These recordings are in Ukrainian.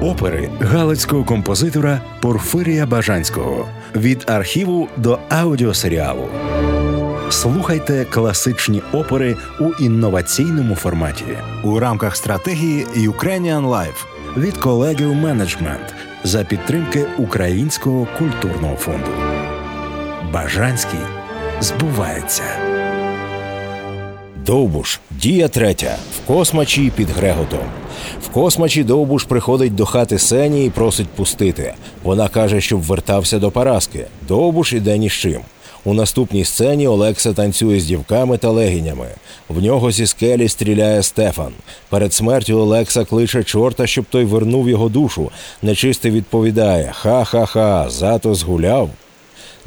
опери галицького композитора Порфирія Бажанського від архіву до аудіосеріалу. Слухайте класичні опери у інноваційному форматі у рамках стратегії Ukrainian Life від колегів менеджмент за підтримки Українського культурного фонду. Бажанський збувається. Довбуш, дія третя в космачі під Греготом. В космачі Довбуш приходить до хати Сені і просить пустити. Вона каже, щоб вертався до Параски. Довбуш іде ні з чим. У наступній сцені Олекса танцює з дівками та легінями. В нього зі скелі стріляє Стефан. Перед смертю Олекса кличе чорта, щоб той вернув його душу. Нечистий відповідає: Ха-ха-ха, зато згуляв.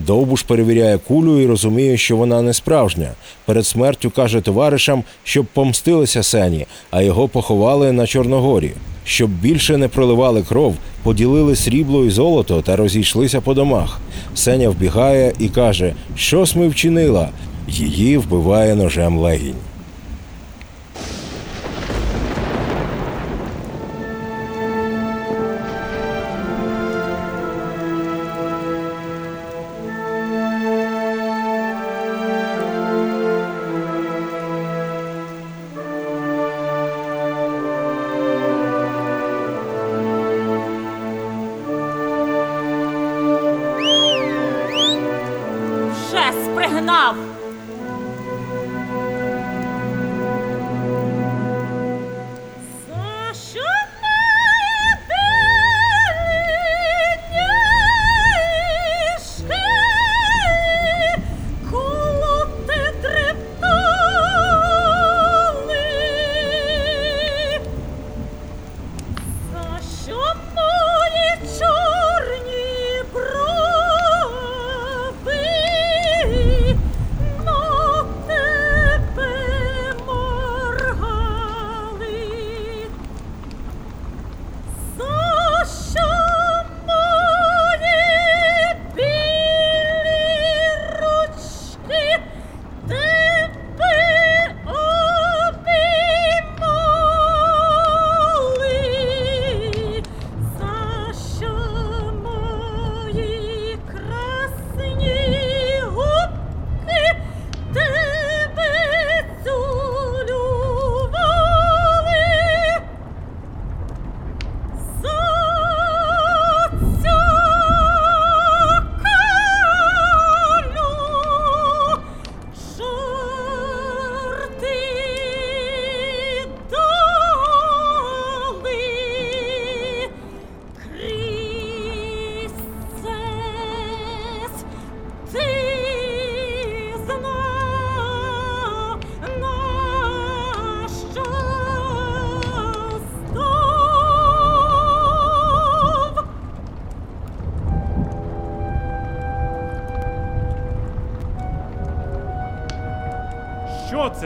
Довбуш перевіряє кулю і розуміє, що вона не справжня. Перед смертю каже товаришам, щоб помстилися сені, а його поховали на Чорногорі. Щоб більше не проливали кров, поділили срібло і золото та розійшлися по домах. Сеня вбігає і каже, що ми вчинила. Її вбиває ножем легінь.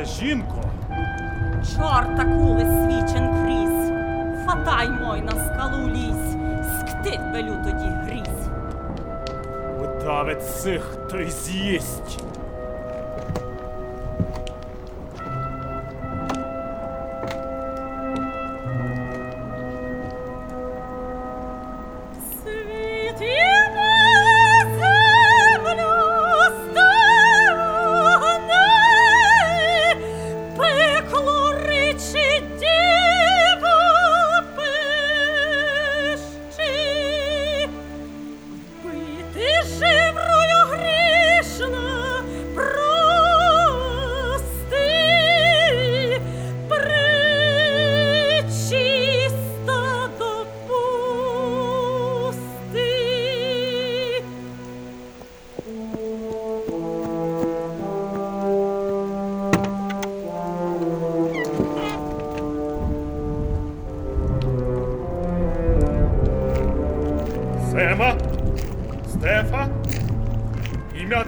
Жінко? Чорта кули свічен крізь, фатай мой на скалу лізь, скти велю тоді грізь. Удавець цих той з'їсть.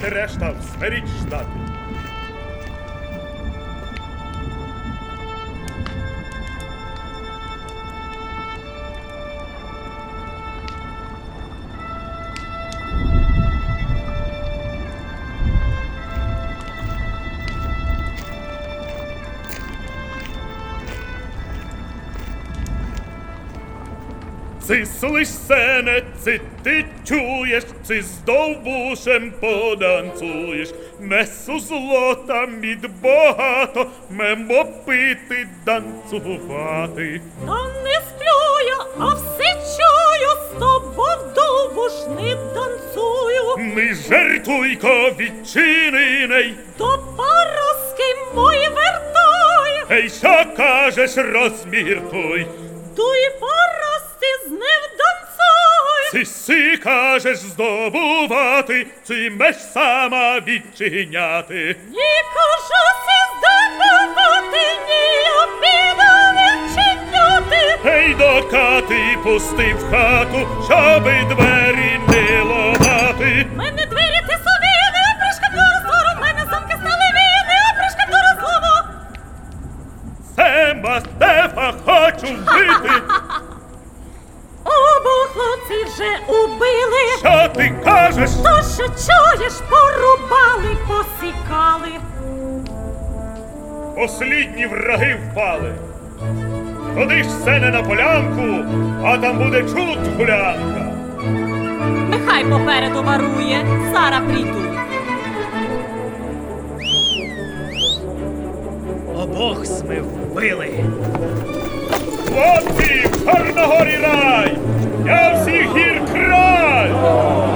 решта зверіть ждати. Ци сене, ци ти чуєш, ци з довбушем поданцуєш, несу злота мід багато, мемо пити, танцювати. Та не сплю я, а все чую, з тобою довбуш не танцую. Не жартуйко відчинений, До пароски мої вертай, ей, що кажеш, розміркуй. дуй ним танцуй. Ти си кажеш здобувати, чи меч сама відчиняти. Ні кажу си здобувати, ні обіду піду відчиняти. Ей, до хати пусти в хату, щоби двері не убили. Що ти кажеш? То, що чуєш, порубали, посікали. Послідні враги впали. Ходи ж сене на полянку, а там буде чуд гулянка. Нехай попереду варує, зараз прийду. Обох сми вбили. Хлопці, Чорногорі рай! Я всіх гір край! Senhor.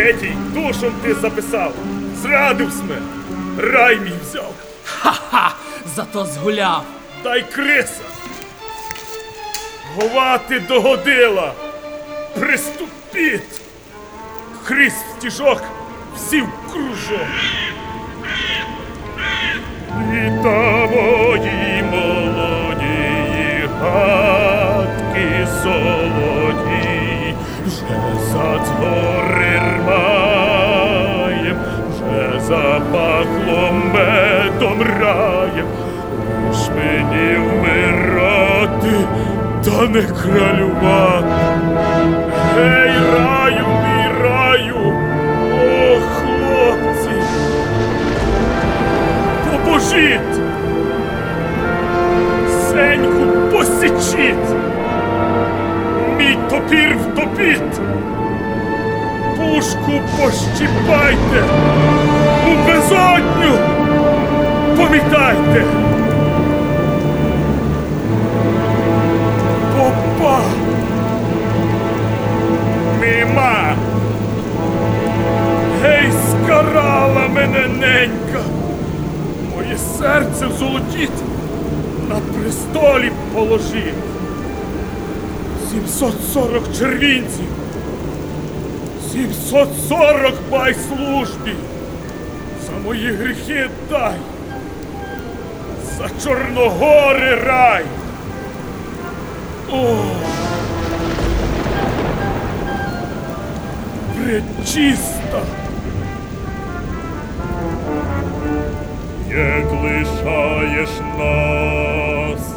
Третій душом ти записав! Зрадив сме! Рай мій взяв! Ха-ха! Зато згуляв. Дай криса! Говати догодила! Приступіть! Крис в стіжок, всі в кружок! Вітамої молоді гадки солоді, вже зацгори та не кралювати. Гей, раю, мій раю, о, хлопці! Поможіть! Сеньку посічіть! Мій топір втопіть! Пушку пощіпайте! У безодню! Помітайте! Попа! Міма! Гей, скарала мене ненька! Моє серце золотіть, на престолі положіть. 740 червінців, 740 бай службі, за мої гріхи дай, за Чорногори рай. О! Пречиста! Як лишаєш нас,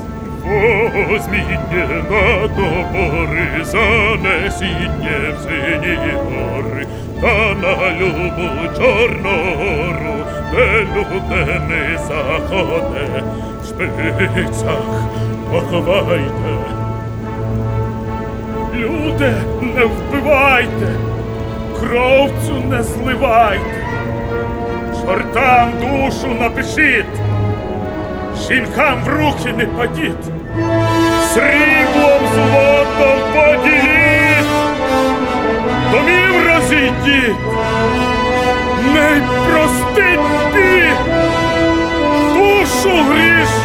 возьміть на топори, занесіть в сині гори, та на любу Чорногору де людини заходе, в шпицях поховайте. Люди, не вбивайте, кров цю не зливайте, чортам душу напишіть, жінкам в руки не падіть, сріблом злотом поділіть, домів розійдіть, не простить бі, душу грішну.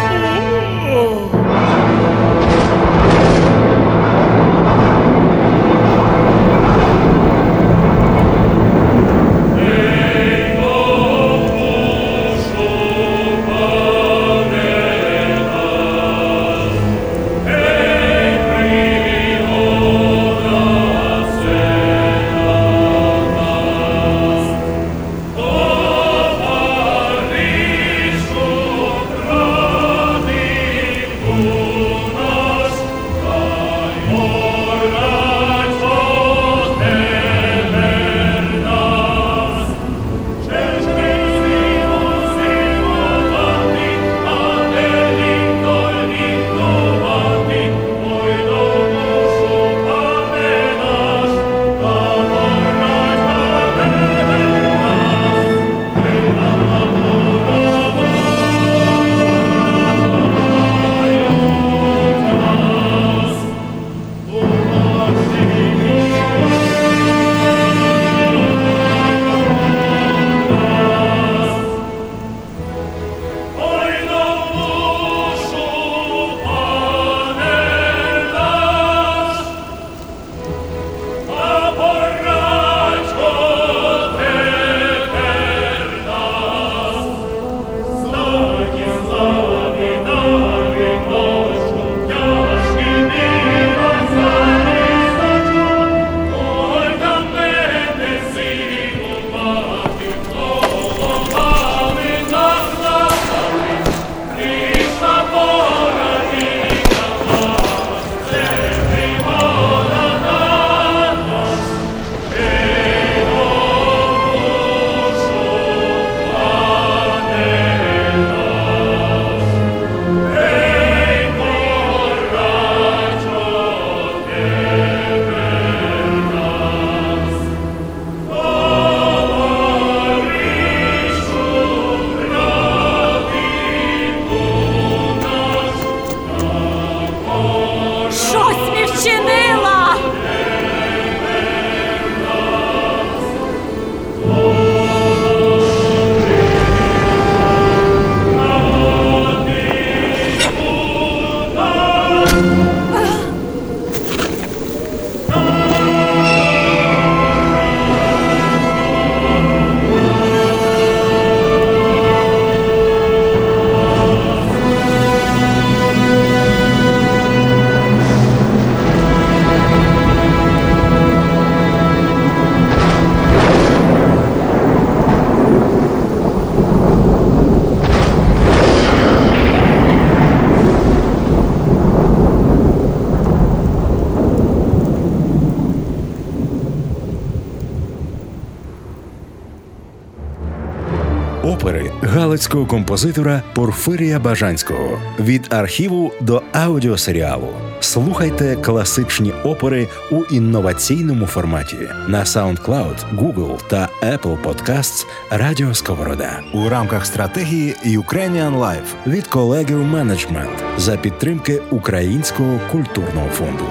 Галицького композитора Порфирія Бажанського від архіву до аудіосеріалу. Слухайте класичні опери у інноваційному форматі на SoundCloud, Google та Apple Podcasts Радіо Сковорода у рамках стратегії Ukrainian Life від колегів менеджмент за підтримки Українського культурного фонду.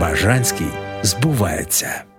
Бажанський збувається.